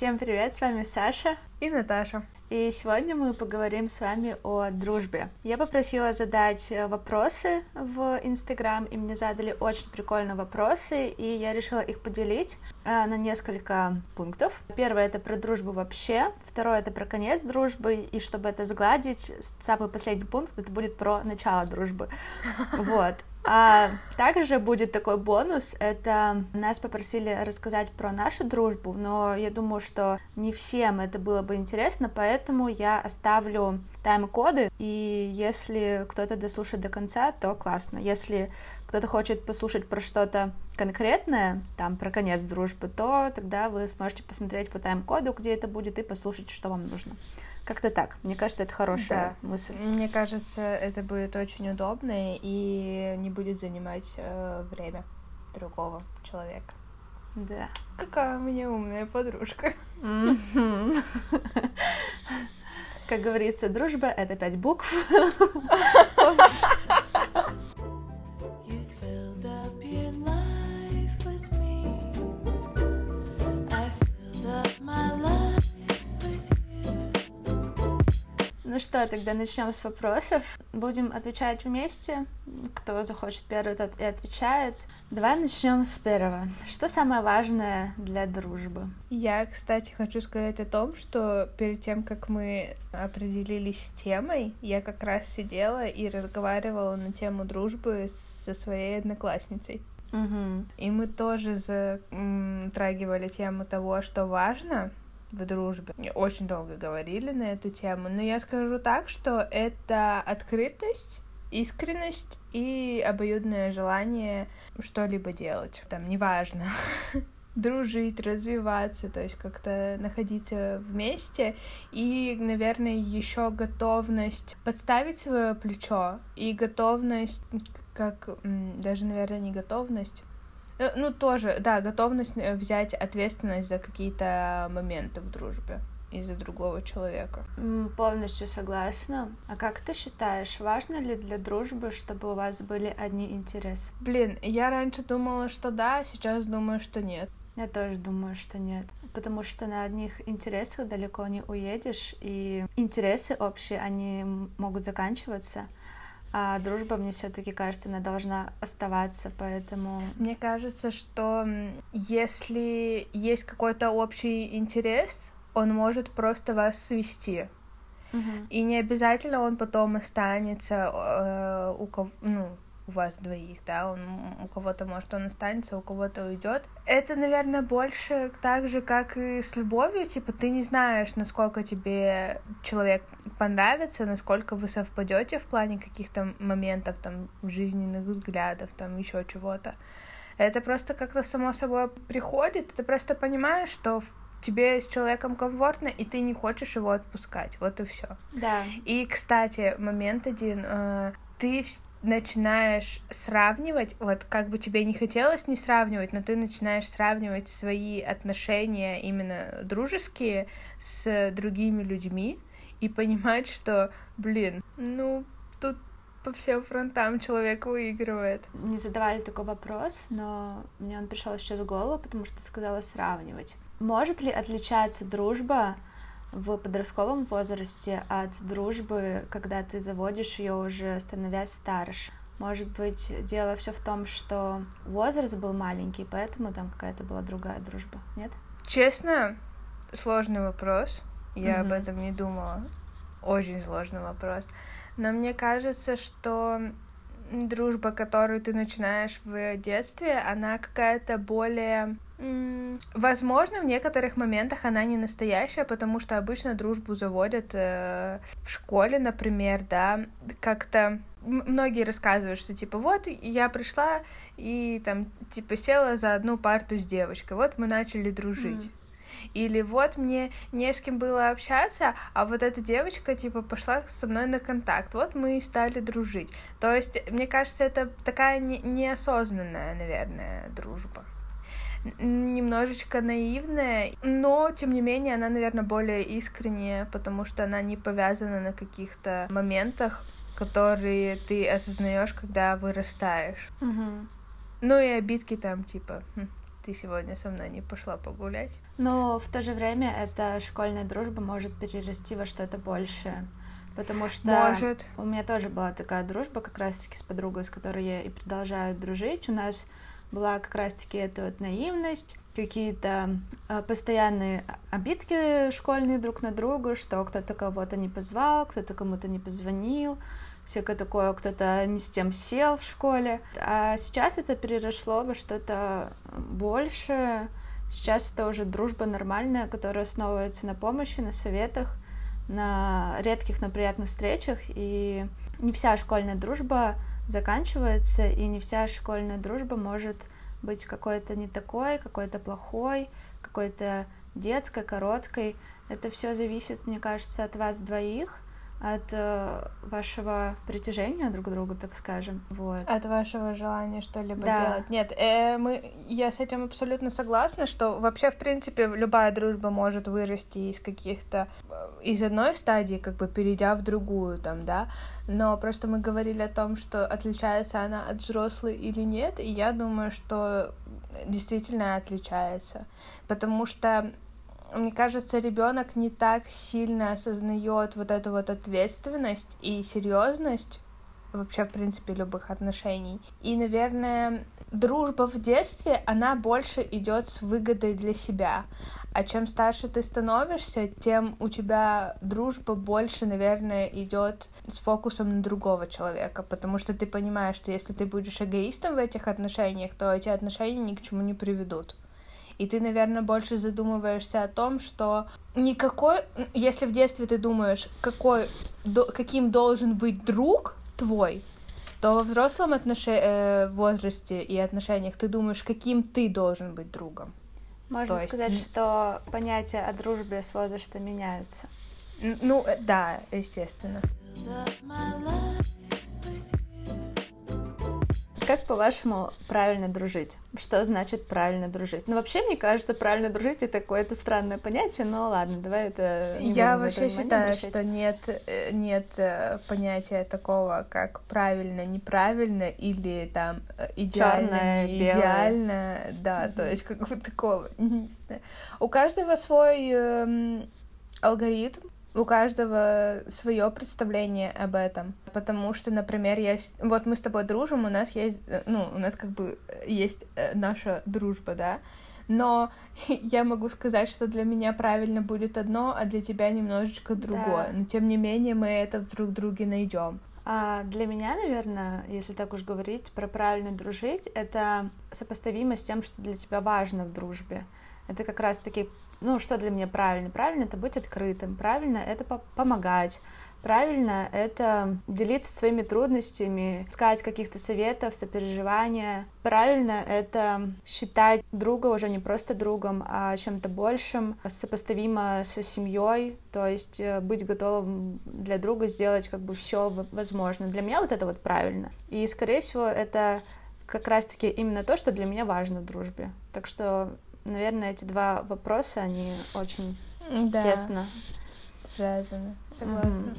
Всем привет, с вами Саша и Наташа. И сегодня мы поговорим с вами о дружбе. Я попросила задать э, вопросы в Инстаграм, и мне задали очень прикольные вопросы, и я решила их поделить э, на несколько пунктов. Первое — это про дружбу вообще, второе — это про конец дружбы, и чтобы это сгладить, самый последний пункт — это будет про начало дружбы. Вот. А также будет такой бонус, это нас попросили рассказать про нашу дружбу, но я думаю, что не всем это было бы интересно, поэтому я оставлю тайм-коды, и если кто-то дослушает до конца, то классно. Если кто-то хочет послушать про что-то конкретное, там, про конец дружбы, то тогда вы сможете посмотреть по тайм-коду, где это будет, и послушать, что вам нужно. Как-то так. Мне кажется, это хорошая да. мысль. Мне кажется, это будет очень удобно и не будет занимать э, время другого человека. Да. Какая у меня умная подружка. Как говорится, дружба — это пять букв. Ну что, тогда начнем с вопросов. Будем отвечать вместе. Кто захочет первый, тот и отвечает. Давай начнем с первого. Что самое важное для дружбы? Я, кстати, хочу сказать о том, что перед тем, как мы определились с темой, я как раз сидела и разговаривала на тему дружбы со своей одноклассницей. Угу. И мы тоже затрагивали тему того, что важно, в дружбе. Очень долго говорили на эту тему, но я скажу так, что это открытость, искренность и обоюдное желание что-либо делать. Там, неважно, дружить, развиваться, то есть как-то находиться вместе. И, наверное, еще готовность подставить свое плечо и готовность, как даже, наверное, не готовность, ну, тоже, да, готовность э, взять ответственность за какие-то моменты в дружбе из-за другого человека. Полностью согласна. А как ты считаешь, важно ли для дружбы, чтобы у вас были одни интересы? Блин, я раньше думала, что да, сейчас думаю, что нет. Я тоже думаю, что нет. Потому что на одних интересах далеко не уедешь, и интересы общие, они могут заканчиваться а дружба, мне все-таки кажется, она должна оставаться, поэтому... Мне кажется, что если есть какой-то общий интерес, он может просто вас свести. Угу. И не обязательно он потом останется э, у кого, ну, у вас двоих, да, он у кого-то, может, он останется, у кого-то уйдет. Это, наверное, больше так же, как и с любовью, типа, ты не знаешь, насколько тебе человек понравится, насколько вы совпадете в плане каких-то моментов, там, жизненных взглядов, там, еще чего-то. Это просто как-то само собой приходит, ты просто понимаешь, что тебе с человеком комфортно, и ты не хочешь его отпускать. Вот и все. Да. И, кстати, момент один. Э, ты начинаешь сравнивать, вот как бы тебе не хотелось не сравнивать, но ты начинаешь сравнивать свои отношения именно дружеские с другими людьми и понимать, что, блин, ну, тут по всем фронтам человек выигрывает. Не задавали такой вопрос, но мне он пришел сейчас в голову, потому что сказала сравнивать. Может ли отличаться дружба в подростковом возрасте от дружбы, когда ты заводишь ее уже становясь старше. Может быть, дело все в том, что возраст был маленький, поэтому там какая-то была другая дружба, нет? Честно, сложный вопрос. Я mm-hmm. об этом не думала. Очень сложный вопрос. Но мне кажется, что дружба, которую ты начинаешь в детстве, она какая-то более Возможно, в некоторых моментах она не настоящая, потому что обычно дружбу заводят э, в школе, например, да, как-то многие рассказывают, что типа вот я пришла и там типа села за одну парту с девочкой, вот мы начали дружить. Mm. Или вот мне не с кем было общаться, а вот эта девочка, типа, пошла со мной на контакт. Вот мы и стали дружить. То есть, мне кажется, это такая не неосознанная, наверное, дружба немножечко наивная, но, тем не менее, она, наверное, более искренняя, потому что она не повязана на каких-то моментах, которые ты осознаешь, когда вырастаешь. Угу. Ну и обидки там, типа, хм, ты сегодня со мной не пошла погулять. Но в то же время эта школьная дружба может перерасти во что-то большее. Потому что Может. у меня тоже была такая дружба как раз-таки с подругой, с которой я и продолжаю дружить. У нас была как раз-таки эта вот наивность, какие-то э, постоянные обидки школьные друг на друга, что кто-то кого-то не позвал, кто-то кому-то не позвонил, всякое такое, кто-то не с тем сел в школе. А сейчас это переросло во что-то большее. Сейчас это уже дружба нормальная, которая основывается на помощи, на советах, на редких, но приятных встречах. И не вся школьная дружба заканчивается, и не вся школьная дружба может быть какой-то не такой, какой-то плохой, какой-то детской, короткой. Это все зависит, мне кажется, от вас двоих от э, вашего притяжения друг к другу, так скажем. Вот. От вашего желания что-либо Да. делать. Нет, э, мы, я с этим абсолютно согласна, что вообще, в принципе, любая дружба может вырасти из каких-то... э, из одной стадии, как бы перейдя в другую, там, да, но просто мы говорили о том, что отличается она от взрослой или нет, и я думаю, что действительно отличается, потому что мне кажется, ребенок не так сильно осознает вот эту вот ответственность и серьезность вообще, в принципе, любых отношений. И, наверное, дружба в детстве, она больше идет с выгодой для себя. А чем старше ты становишься, тем у тебя дружба больше, наверное, идет с фокусом на другого человека, потому что ты понимаешь, что если ты будешь эгоистом в этих отношениях, то эти отношения ни к чему не приведут. И ты, наверное, больше задумываешься о том, что никакой, если в детстве ты думаешь, какой, до- каким должен быть друг твой, то во взрослом отноше- э, возрасте и отношениях ты думаешь, каким ты должен быть другом. Можно То есть сказать, н- что понятия о дружбе с возрастом меняются. Ну, э, да, естественно. Как, по-вашему, правильно дружить? Что значит правильно дружить? Ну, вообще, мне кажется, правильно дружить — это какое-то странное понятие, но ладно, давай это Я вообще считаю, обращать. что нет, э, нет э, понятия такого, как правильно, неправильно или там э, идеально, Чёрное, идеально, да, то есть как бы такого. У каждого свой эм, алгоритм, у каждого свое представление об этом, потому что, например, есть, вот мы с тобой дружим, у нас есть, э, ну, у нас как бы э, есть э, наша дружба, да, но я могу сказать, что для меня правильно будет одно, а для тебя немножечко другое. Да. Но тем не менее мы это в друг друге найдем. А для меня, наверное, если так уж говорить, про правильно дружить, это сопоставимо с тем, что для тебя важно в дружбе. Это как раз-таки, ну, что для меня правильно? Правильно — это быть открытым, правильно — это по- помогать, правильно — это делиться своими трудностями, искать каких-то советов, сопереживания. Правильно — это считать друга уже не просто другом, а чем-то большим, сопоставимо со семьей, то есть э, быть готовым для друга сделать как бы все возможно. Для меня вот это вот правильно. И, скорее всего, это как раз-таки именно то, что для меня важно в дружбе. Так что, наверное, эти два вопроса, они очень Да, тесно. связаны. Согласна.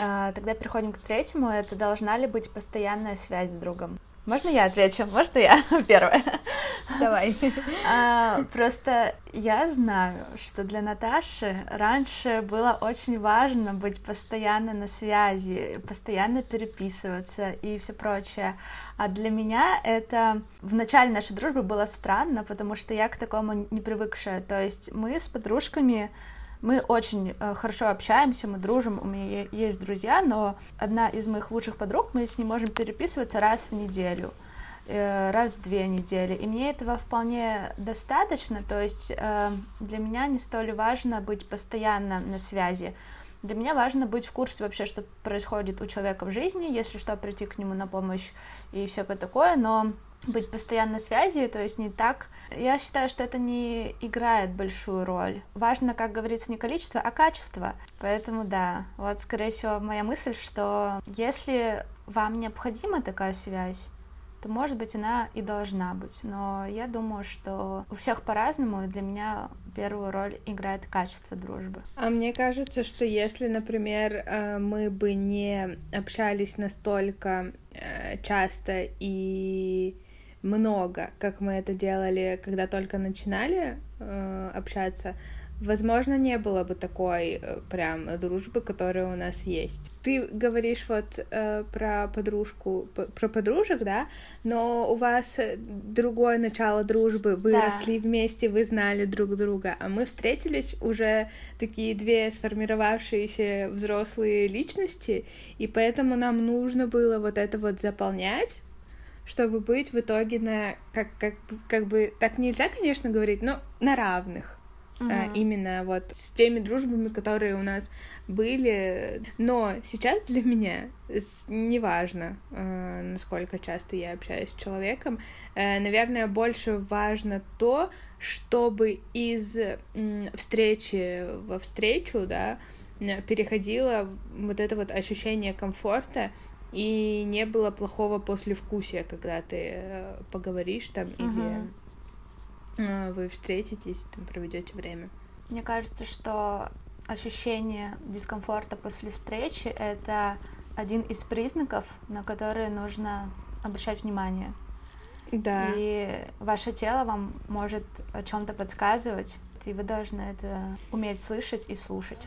А, тогда переходим к третьему. Это должна ли быть постоянная связь с другом? Можно я отвечу? Можно я первая? Давай. А, просто я знаю, что для Наташи раньше было очень важно быть постоянно на связи, постоянно переписываться и все прочее. А для меня это в начале нашей дружбы было странно, потому что я к такому не привыкшая. То есть мы с подружками мы очень э, хорошо общаемся, мы дружим, у меня есть друзья, но одна из моих лучших подруг, мы с ней можем переписываться раз в неделю э, раз в две недели. И мне этого вполне достаточно. То есть э, для меня не столь важно быть постоянно на связи. Для меня важно быть в курсе вообще, что происходит у человека в жизни, если что, прийти к нему на помощь и всякое такое, но быть постоянно связи, то есть не так. Я считаю, что это не играет большую роль. Важно, как говорится, не количество, а качество. Поэтому да, вот скорее всего моя мысль, что если вам необходима такая связь, то, может быть, она и должна быть. Но я думаю, что у всех по-разному, и для меня первую роль играет качество дружбы. А мне кажется, что если, например, э, мы бы не общались настолько э, часто и много, как мы это делали, когда только начинали э, общаться, возможно, не было бы такой э, прям дружбы, которая у нас есть. Ты говоришь вот э, про подружку, про подружек, да, но у вас другое начало дружбы, вы да. росли вместе, вы знали друг друга, а мы встретились уже такие две сформировавшиеся взрослые личности, и поэтому нам нужно было вот это вот заполнять, чтобы быть в итоге на как как как бы так нельзя, конечно, говорить, но на равных. Uh-huh. А, именно вот с теми дружбами, которые у нас были. Но сейчас для меня неважно, э, насколько часто я общаюсь с человеком. Э, наверное, больше важно то, чтобы из э, встречи во встречу, да, переходило вот это вот ощущение комфорта и не было плохого послевкусия, когда ты поговоришь там uh-huh. или а, вы встретитесь, там проведете время. Мне кажется, что ощущение дискомфорта после встречи это один из признаков, на которые нужно обращать внимание. Да. И ваше тело вам может о чем-то подсказывать, и вы должны это уметь слышать и слушать.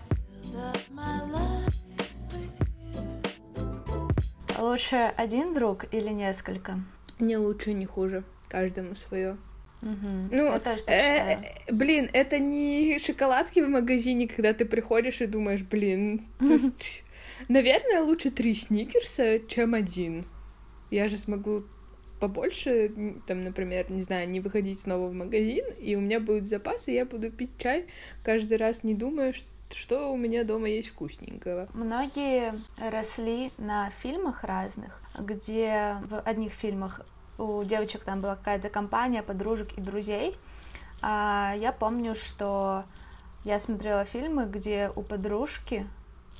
Лучше один друг или несколько? Не лучше, не хуже. Каждому свое. Угу. Ну, я тоже так э, считаю. блин, это не шоколадки в магазине, когда ты приходишь и думаешь, блин, наверное, лучше три сникерса, чем один. Я же смогу побольше, там, например, не знаю, не выходить снова в магазин, и у меня будет запас, и я буду пить чай каждый раз, не думая, что что у меня дома есть вкусненького. Многие росли на фильмах разных, где в одних фильмах у девочек там была какая-то компания подружек и друзей. А я помню, что я смотрела фильмы, где у подружки,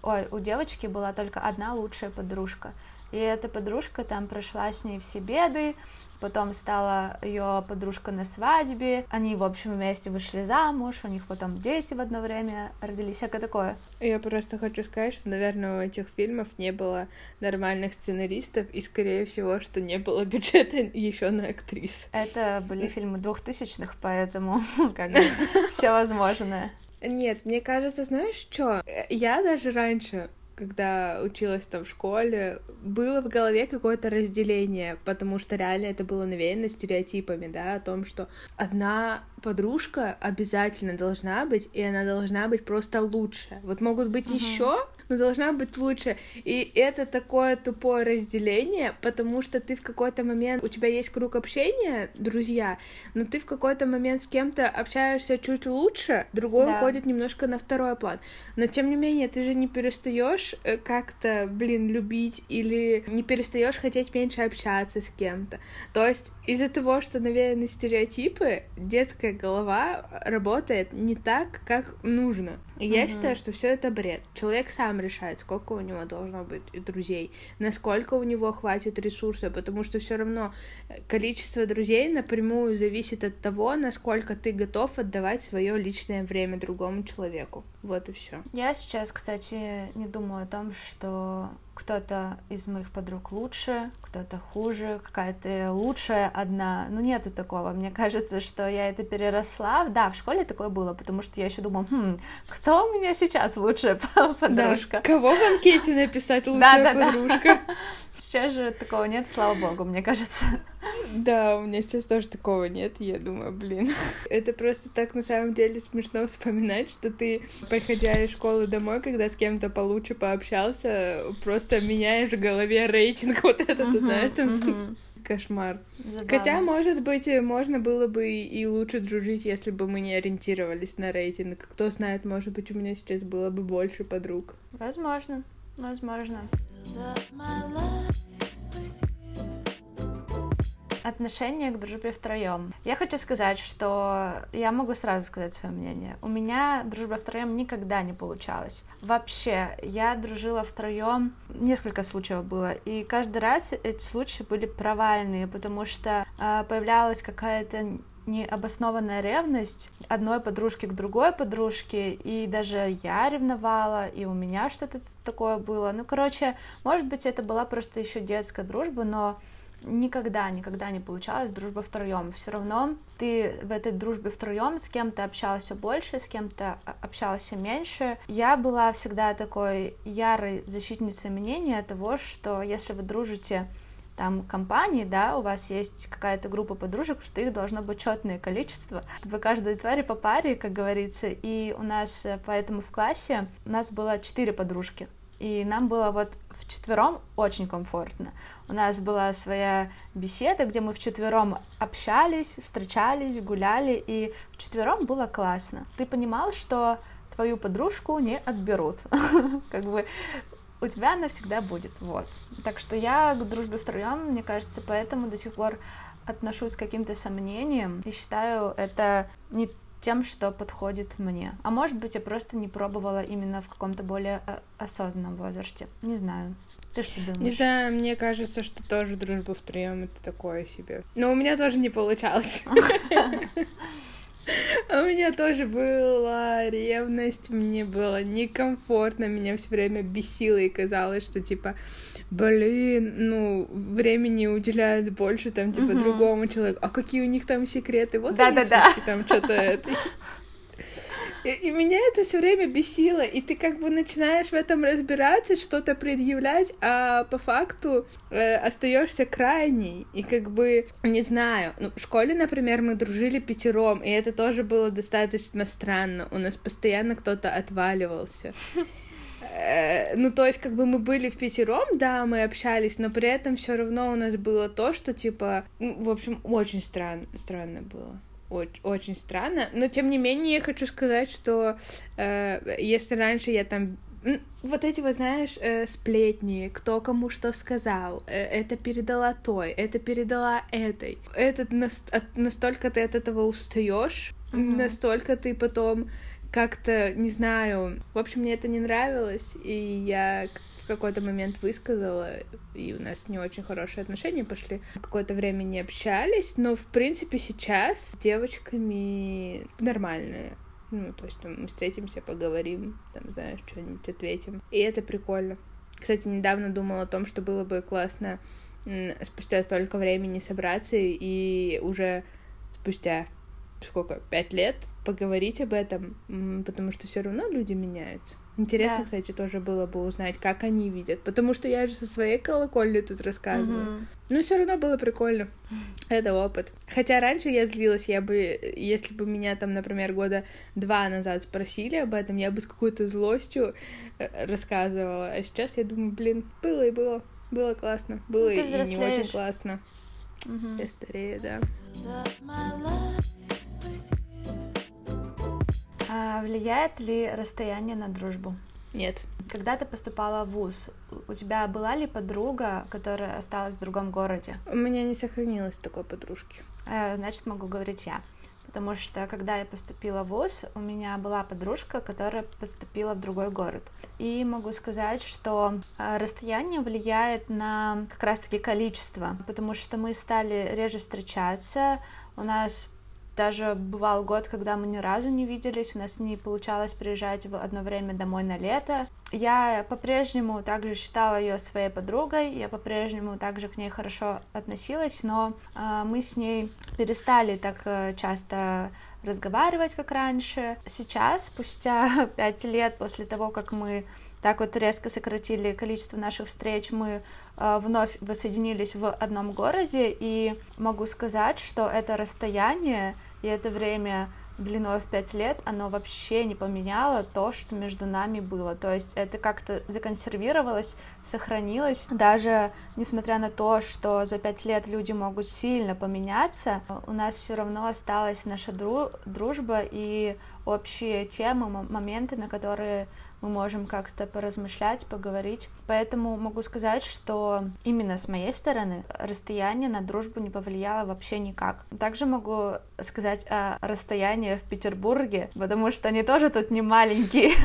ой, у девочки была только одна лучшая подружка. И эта подружка там прошла с ней все беды, потом стала ее подружка на свадьбе, они, в общем, вместе вышли замуж, у них потом дети в одно время родились, всякое такое. Я просто хочу сказать, что, наверное, у этих фильмов не было нормальных сценаристов, и, скорее всего, что не было бюджета еще на актрис. Это были фильмы двухтысячных, поэтому как бы все возможное. Нет, мне кажется, знаешь что? Я даже раньше когда училась там в школе, было в голове какое-то разделение, потому что реально это было навеяно стереотипами, да, о том, что одна подружка обязательно должна быть, и она должна быть просто лучше. Вот могут быть uh-huh. еще но должна быть лучше. И это такое тупое разделение, потому что ты в какой-то момент, у тебя есть круг общения, друзья, но ты в какой-то момент с кем-то общаешься чуть лучше, другой да. уходит немножко на второй план. Но тем не менее, ты же не перестаешь э, как-то, блин, любить или не перестаешь хотеть меньше общаться с кем-то. То есть из-за того, что навеяны стереотипы, детская голова работает не так, как нужно. Я считаю, что все это бред. Человек сам решает, сколько у него должно быть друзей, насколько у него хватит ресурсов, потому что все равно э, количество друзей напрямую зависит от того, насколько ты готов отдавать свое личное время другому человеку. Вот и все. Я сейчас, кстати, не думаю о том, что кто-то из моих подруг лучше, кто-то хуже, какая-то лучшая одна. Ну, нету такого. Мне кажется, что я это переросла. Да, в школе такое было, потому что я еще думала, хм, кто у меня сейчас лучшая подружка? Да. Кого в анкете написать лучшая да, да, подружка? Да. Сейчас же такого нет, слава богу, мне кажется. Да, у меня сейчас тоже такого нет, я думаю, блин. Это просто так на самом деле смешно вспоминать, что ты, приходя из школы домой, когда с кем-то получше пообщался, просто меняешь в голове рейтинг вот этот, uh-huh, знаешь, там... Uh-huh. Кошмар. Забавно. Хотя, может быть, можно было бы и лучше дружить, если бы мы не ориентировались на рейтинг. Кто знает, может быть, у меня сейчас было бы больше подруг. Возможно, возможно. Отношение к дружбе втроем. Я хочу сказать, что я могу сразу сказать свое мнение. У меня дружба втроем никогда не получалась. Вообще, я дружила втроем. Несколько случаев было, и каждый раз эти случаи были провальные, потому что э, появлялась какая-то необоснованная ревность одной подружки к другой подружке, и даже я ревновала, и у меня что-то такое было. Ну, короче, может быть, это была просто еще детская дружба, но никогда, никогда не получалась дружба втроем. Все равно ты в этой дружбе втроем с кем-то общался больше, с кем-то общался меньше. Я была всегда такой ярой защитницей мнения того, что если вы дружите там компании, да, у вас есть какая-то группа подружек, что их должно быть четное количество, чтобы каждой твари по паре, как говорится, и у нас э, поэтому в классе у нас было четыре подружки, и нам было вот в четвером очень комфортно. У нас была своя беседа, где мы в четвером общались, встречались, гуляли, и в четвером было классно. Ты понимал, что твою подружку не отберут, как бы у тебя она всегда будет, вот. Так что я к дружбе втроем, мне кажется, поэтому до сих пор отношусь с каким-то сомнением и считаю это не тем, что подходит мне. А может быть, я просто не пробовала именно в каком-то более э, осознанном возрасте. Не знаю. Ты что думаешь? Не знаю, мне кажется, что тоже дружба втроем это такое себе. Но у меня тоже не получалось. А у меня тоже была ревность, мне было некомфортно, меня все время бесило и казалось, что типа, блин, ну, времени уделяют больше там, типа, угу. другому человеку. А какие у них там секреты? Вот да, они, да, да. там что-то это. И, меня это все время бесило, и ты как бы начинаешь в этом разбираться, что-то предъявлять, а по факту э, остаешься крайней. И как бы, не знаю, ну, в школе, например, мы дружили пятером, и это тоже было достаточно странно. У нас постоянно кто-то отваливался. Э, ну, то есть, как бы мы были в пятером, да, мы общались, но при этом все равно у нас было то, что, типа, ну, в общем, очень странно, странно было очень, очень странно, но тем не менее я хочу сказать, что э, если раньше я там вот эти вот, знаешь, э, сплетни, кто кому что сказал, э, это передала той, это передала этой. Этот нас, от, настолько ты от этого устаешь, mm-hmm. настолько ты потом как-то, не знаю, в общем, мне это не нравилось, и я в какой-то момент высказала, и у нас не очень хорошие отношения пошли. Какое-то время не общались, но, в принципе, сейчас с девочками нормальные. Ну, то есть мы встретимся, поговорим, там, знаешь, что-нибудь ответим. И это прикольно. Кстати, недавно думала о том, что было бы классно спустя столько времени собраться и уже спустя сколько, пять лет поговорить об этом, потому что все равно люди меняются. Интересно, да. кстати, тоже было бы узнать, как они видят, потому что я же со своей колокольни тут рассказываю. Угу. Но все равно было прикольно. Это опыт. Хотя раньше я злилась, я бы, если бы меня там, например, года два назад спросили об этом, я бы с какой-то злостью э, рассказывала. А сейчас я думаю, блин, было и было. Было классно. Было ну, и не очень классно. Угу. Я старею, да. А влияет ли расстояние на дружбу? Нет. Когда ты поступала в ВУЗ, у тебя была ли подруга, которая осталась в другом городе? У меня не сохранилось такой подружки. Э, значит, могу говорить я. Потому что, когда я поступила в ВУЗ, у меня была подружка, которая поступила в другой город. И могу сказать, что э, расстояние влияет на как раз-таки количество, потому что мы стали реже встречаться, у нас даже бывал год, когда мы ни разу не виделись, у нас не получалось приезжать в одно время домой на лето. Я по-прежнему также считала ее своей подругой, я по-прежнему также к ней хорошо относилась, но э, мы с ней перестали так э, часто разговаривать, как раньше. Сейчас, спустя пять лет после того, как мы так вот резко сократили количество наших встреч, мы э, вновь воссоединились в одном городе, и могу сказать, что это расстояние и это время длиной в пять лет, оно вообще не поменяло то, что между нами было. То есть это как-то законсервировалось, сохранилось. Даже несмотря на то, что за пять лет люди могут сильно поменяться, у нас все равно осталась наша дру дружба и общие темы, моменты, на которые мы можем как-то поразмышлять, поговорить. Поэтому могу сказать, что именно с моей стороны расстояние на дружбу не повлияло вообще никак. Также могу сказать о расстоянии в Петербурге, потому что они тоже тут не маленькие.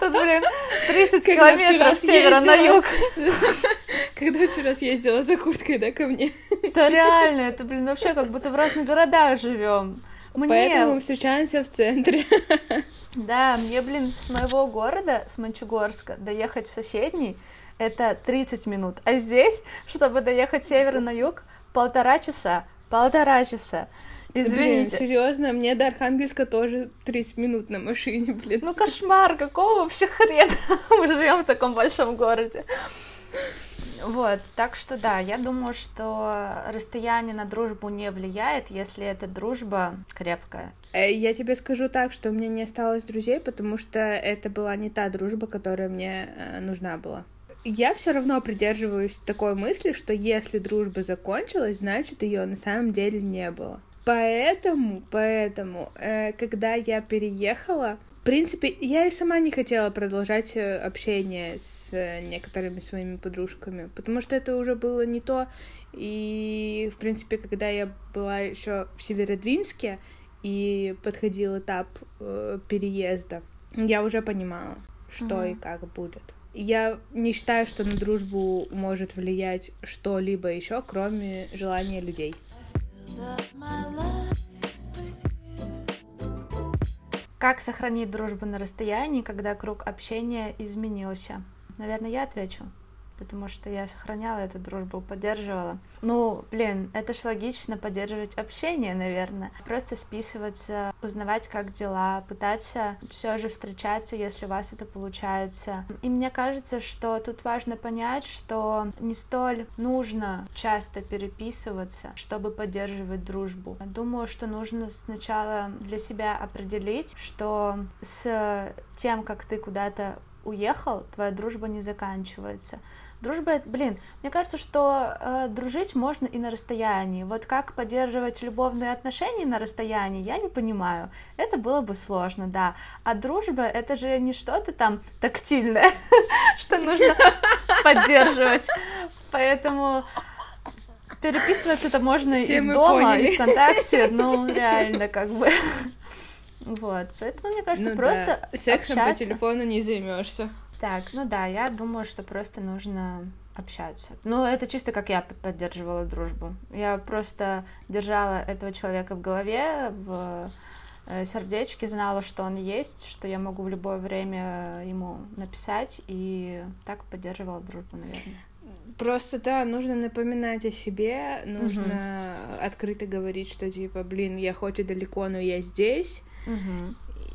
Тут, блин, 30 километров с севера на юг. Когда вчера съездила за курткой, да, ко мне? Да реально, это, блин, вообще как будто в разных городах живем. Мне... Поэтому мы встречаемся в центре. Да, мне, блин, с моего города, с Мончегорска, доехать в соседний это 30 минут. А здесь, чтобы доехать с севера на юг, полтора часа. Полтора часа. Извините. Блин, серьезно, мне до Архангельска тоже 30 минут на машине, блин. Ну кошмар, какого вообще хрена мы живем в таком большом городе. Вот, так что да, я думаю, что расстояние на дружбу не влияет, если эта дружба крепкая. Э, я тебе скажу так, что у меня не осталось друзей, потому что это была не та дружба, которая мне э, нужна была. Я все равно придерживаюсь такой мысли, что если дружба закончилась, значит ее на самом деле не было. Поэтому, поэтому, э, когда я переехала, принципе, я и сама не хотела продолжать э, общение с э, некоторыми своими подружками, потому что это уже было не то. И, в принципе, когда я была еще в Северодвинске и подходил этап э, переезда, я уже понимала, что mm-hmm. и как будет. Я не считаю, что на дружбу может влиять что-либо еще, кроме желания людей. Как сохранить дружбу на расстоянии, когда круг общения изменился? Наверное, я отвечу потому что я сохраняла эту дружбу, поддерживала. Ну, блин, это ж логично поддерживать общение, наверное. Просто списываться, узнавать, как дела, пытаться все же встречаться, если у вас это получается. И мне кажется, что тут важно понять, что не столь нужно часто переписываться, чтобы поддерживать дружбу. Думаю, что нужно сначала для себя определить, что с тем, как ты куда-то уехал, твоя дружба не заканчивается. Дружба, блин, мне кажется, что э, дружить можно и на расстоянии. Вот как поддерживать любовные отношения на расстоянии, я не понимаю. Это было бы сложно, да. А дружба это же не что-то там тактильное, что нужно поддерживать. Поэтому переписываться это можно и дома, и ВКонтакте, ну реально как бы. Вот, поэтому мне кажется, ну, просто да. сексом общаться... по телефону не займешься. Так, ну да, я думаю, что просто нужно общаться. Ну, это чисто как я поддерживала дружбу. Я просто держала этого человека в голове, в э, сердечке, знала, что он есть, что я могу в любое время ему написать, и так поддерживала дружбу, наверное. Просто, да, нужно напоминать о себе, нужно угу. открыто говорить, что типа, блин, я хоть и далеко, но я здесь, угу.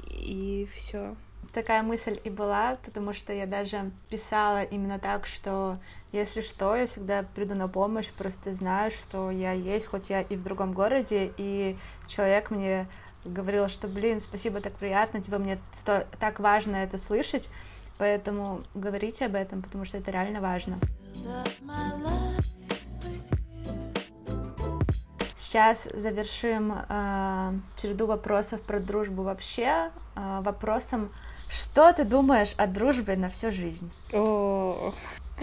и все такая мысль и была, потому что я даже писала именно так, что если что, я всегда приду на помощь, просто знаю, что я есть, хоть я и в другом городе, и человек мне говорил, что, блин, спасибо, так приятно, типа, мне сто... так важно это слышать, поэтому говорите об этом, потому что это реально важно. Сейчас завершим э, череду вопросов про дружбу вообще э, вопросом что ты думаешь о дружбе на всю жизнь? О,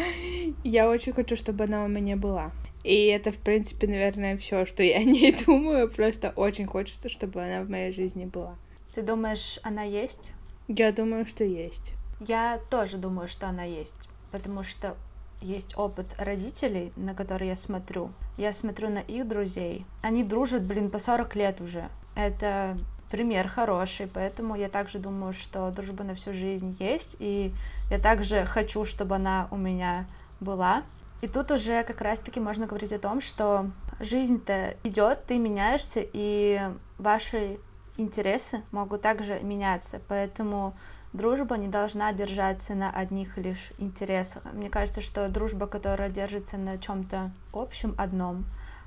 я очень хочу, чтобы она у меня была. И это, в принципе, наверное, все, что я о ней думаю. Просто очень хочется, чтобы она в моей жизни была. Ты думаешь, она есть? Я думаю, что есть. Я тоже думаю, что она есть. Потому что есть опыт родителей, на который я смотрю. Я смотрю на их друзей. Они дружат, блин, по 40 лет уже. Это пример хороший, поэтому я также думаю, что дружба на всю жизнь есть, и я также хочу, чтобы она у меня была. И тут уже как раз-таки можно говорить о том, что жизнь-то идет, ты меняешься, и ваши интересы могут также меняться, поэтому дружба не должна держаться на одних лишь интересах. Мне кажется, что дружба, которая держится на чем-то общем одном,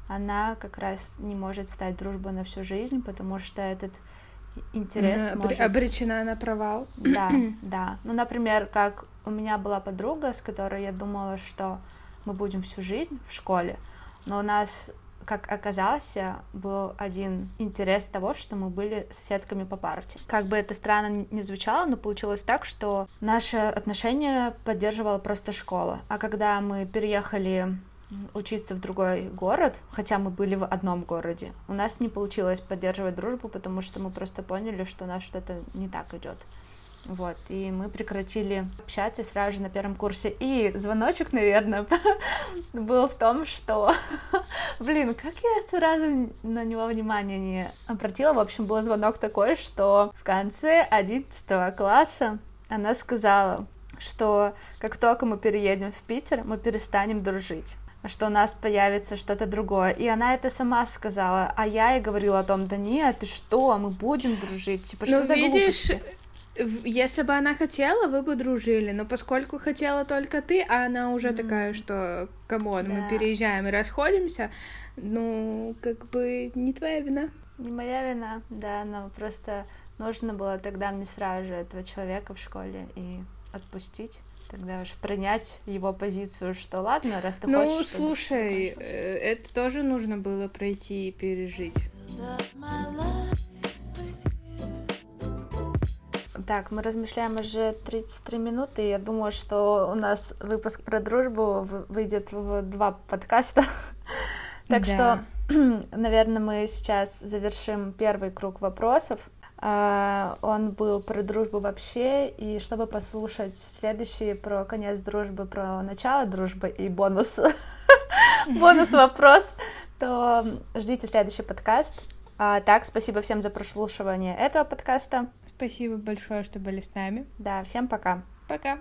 она как раз не может стать дружбой на всю жизнь, потому что этот интерес Обр- может... Обречена на провал. Да, да. Ну, например, как у меня была подруга, с которой я думала, что мы будем всю жизнь в школе, но у нас, как оказалось, был один интерес того, что мы были соседками по парте. Как бы это странно не звучало, но получилось так, что наше отношение поддерживала просто школа. А когда мы переехали учиться в другой город, хотя мы были в одном городе. У нас не получилось поддерживать дружбу, потому что мы просто поняли, что у нас что-то не так идет. Вот, и мы прекратили общаться сразу же на первом курсе. И звоночек, наверное, был в том, что, блин, как я сразу на него внимание не обратила. В общем, был звонок такой, что в конце 11 класса она сказала, что как только мы переедем в Питер, мы перестанем дружить что у нас появится что-то другое. И она это сама сказала, а я ей говорила о том, да нет, ты что, мы будем дружить, типа, что ну, за видишь, глупости? Если бы она хотела, вы бы дружили, но поскольку хотела только ты, а она уже mm. такая, что, come on, да. мы переезжаем и расходимся, ну, как бы не твоя вина. Не моя вина, да, но просто нужно было тогда мне сразу же этого человека в школе и отпустить тогда уж принять его позицию, что ладно, раз ты ну, хочешь... Ну, слушай, э, это тоже нужно было пройти и пережить. Так, мы размышляем уже 33 минуты. Я думаю, что у нас выпуск про дружбу выйдет в два подкаста. Так что, наверное, мы сейчас завершим первый круг вопросов. А, он был про дружбу вообще, и чтобы послушать следующий про конец дружбы, про начало дружбы и бонус, бонус вопрос, то ждите следующий подкаст. А, так, спасибо всем за прослушивание этого подкаста. Спасибо большое, что были с нами. Да, всем пока. Пока.